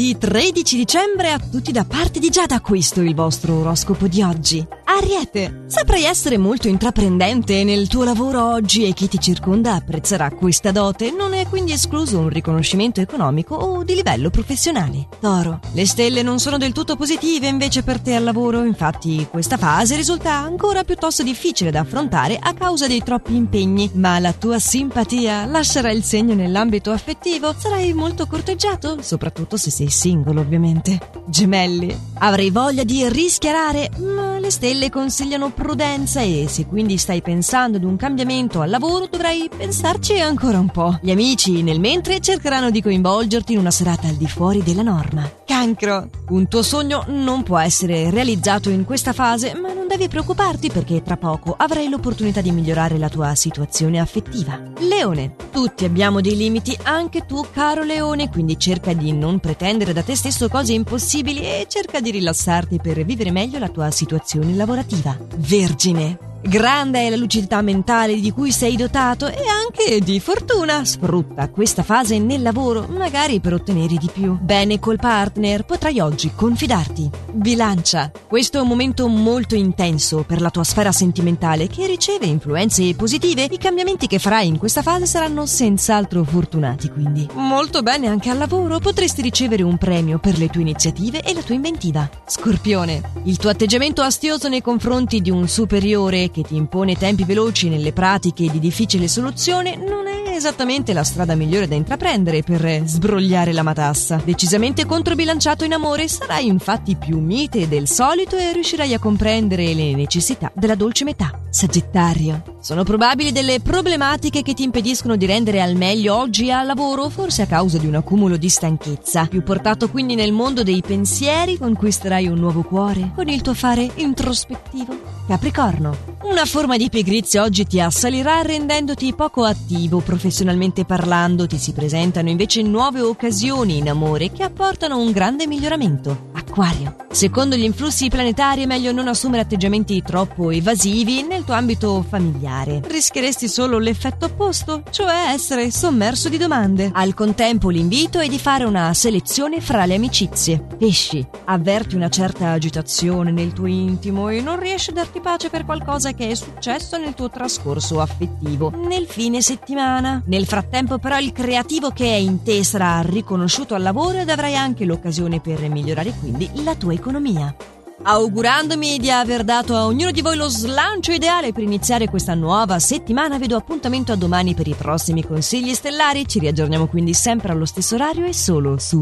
martedì 13 dicembre a tutti da parte di Giada, questo è il vostro oroscopo di oggi. Ariete, saprai essere molto intraprendente nel tuo lavoro oggi e chi ti circonda apprezzerà questa dote, non è quindi escluso un riconoscimento economico o di livello professionale. Toro, le stelle non sono del tutto positive invece per te al lavoro, infatti questa fase risulta ancora piuttosto difficile da affrontare a causa dei troppi impegni, ma la tua simpatia lascerà il segno nell'ambito affettivo, sarai molto corteggiato, soprattutto se sei singolo ovviamente. Gemelli, avrai voglia di rischiarare, ma le stelle consigliano prudenza e se quindi stai pensando ad un cambiamento al lavoro dovrai pensarci ancora un po'. Gli amici nel mentre cercheranno di coinvolgerti in una serata al di fuori della norma. Cancro, un tuo sogno non può essere realizzato in questa fase, ma non devi preoccuparti perché tra poco avrai l'opportunità di migliorare la tua situazione affettiva. Leone, tutti abbiamo dei limiti, anche tu caro Leone, quindi cerca di non pretendere da te stesso cose impossibili e cerca di rilassarti per vivere meglio la tua situazione lavorativa. Vergine, Grande è la lucidità mentale di cui sei dotato e anche di fortuna. Sfrutta questa fase nel lavoro, magari per ottenere di più. Bene col partner, potrai oggi confidarti. Bilancia. Questo è un momento molto intenso per la tua sfera sentimentale che riceve influenze positive. I cambiamenti che farai in questa fase saranno senz'altro fortunati, quindi. Molto bene anche al lavoro, potresti ricevere un premio per le tue iniziative e la tua inventiva. Scorpione. Il tuo atteggiamento astioso nei confronti di un superiore che ti impone tempi veloci nelle pratiche di difficile soluzione non è esattamente la strada migliore da intraprendere per sbrogliare la matassa. Decisamente controbilanciato in amore, sarai infatti più mite del solito e riuscirai a comprendere le necessità della dolce metà. Sagittario. Sono probabili delle problematiche che ti impediscono di rendere al meglio oggi al lavoro, forse a causa di un accumulo di stanchezza. Più portato quindi nel mondo dei pensieri, conquisterai un nuovo cuore con il tuo fare introspettivo. Capricorno. Una forma di pigrizia oggi ti assalirà rendendoti poco attivo professionalmente parlando, ti si presentano invece nuove occasioni in amore che apportano un grande miglioramento. Acquario. Secondo gli influssi planetari è meglio non assumere atteggiamenti troppo evasivi nel tuo ambito familiare. Rischieresti solo l'effetto opposto, cioè essere sommerso di domande. Al contempo l'invito è di fare una selezione fra le amicizie. Pesci. Avverti una certa agitazione nel tuo intimo e non riesci a darti pace per qualcosa che è successo nel tuo trascorso affettivo, nel fine settimana. Nel frattempo però il creativo che è in te sarà riconosciuto al lavoro ed avrai anche l'occasione per migliorare quindi la tua economia. Augurandomi di aver dato a ognuno di voi lo slancio ideale per iniziare questa nuova settimana, vedo appuntamento a domani per i prossimi consigli stellari. Ci riaggiorniamo quindi sempre allo stesso orario e solo su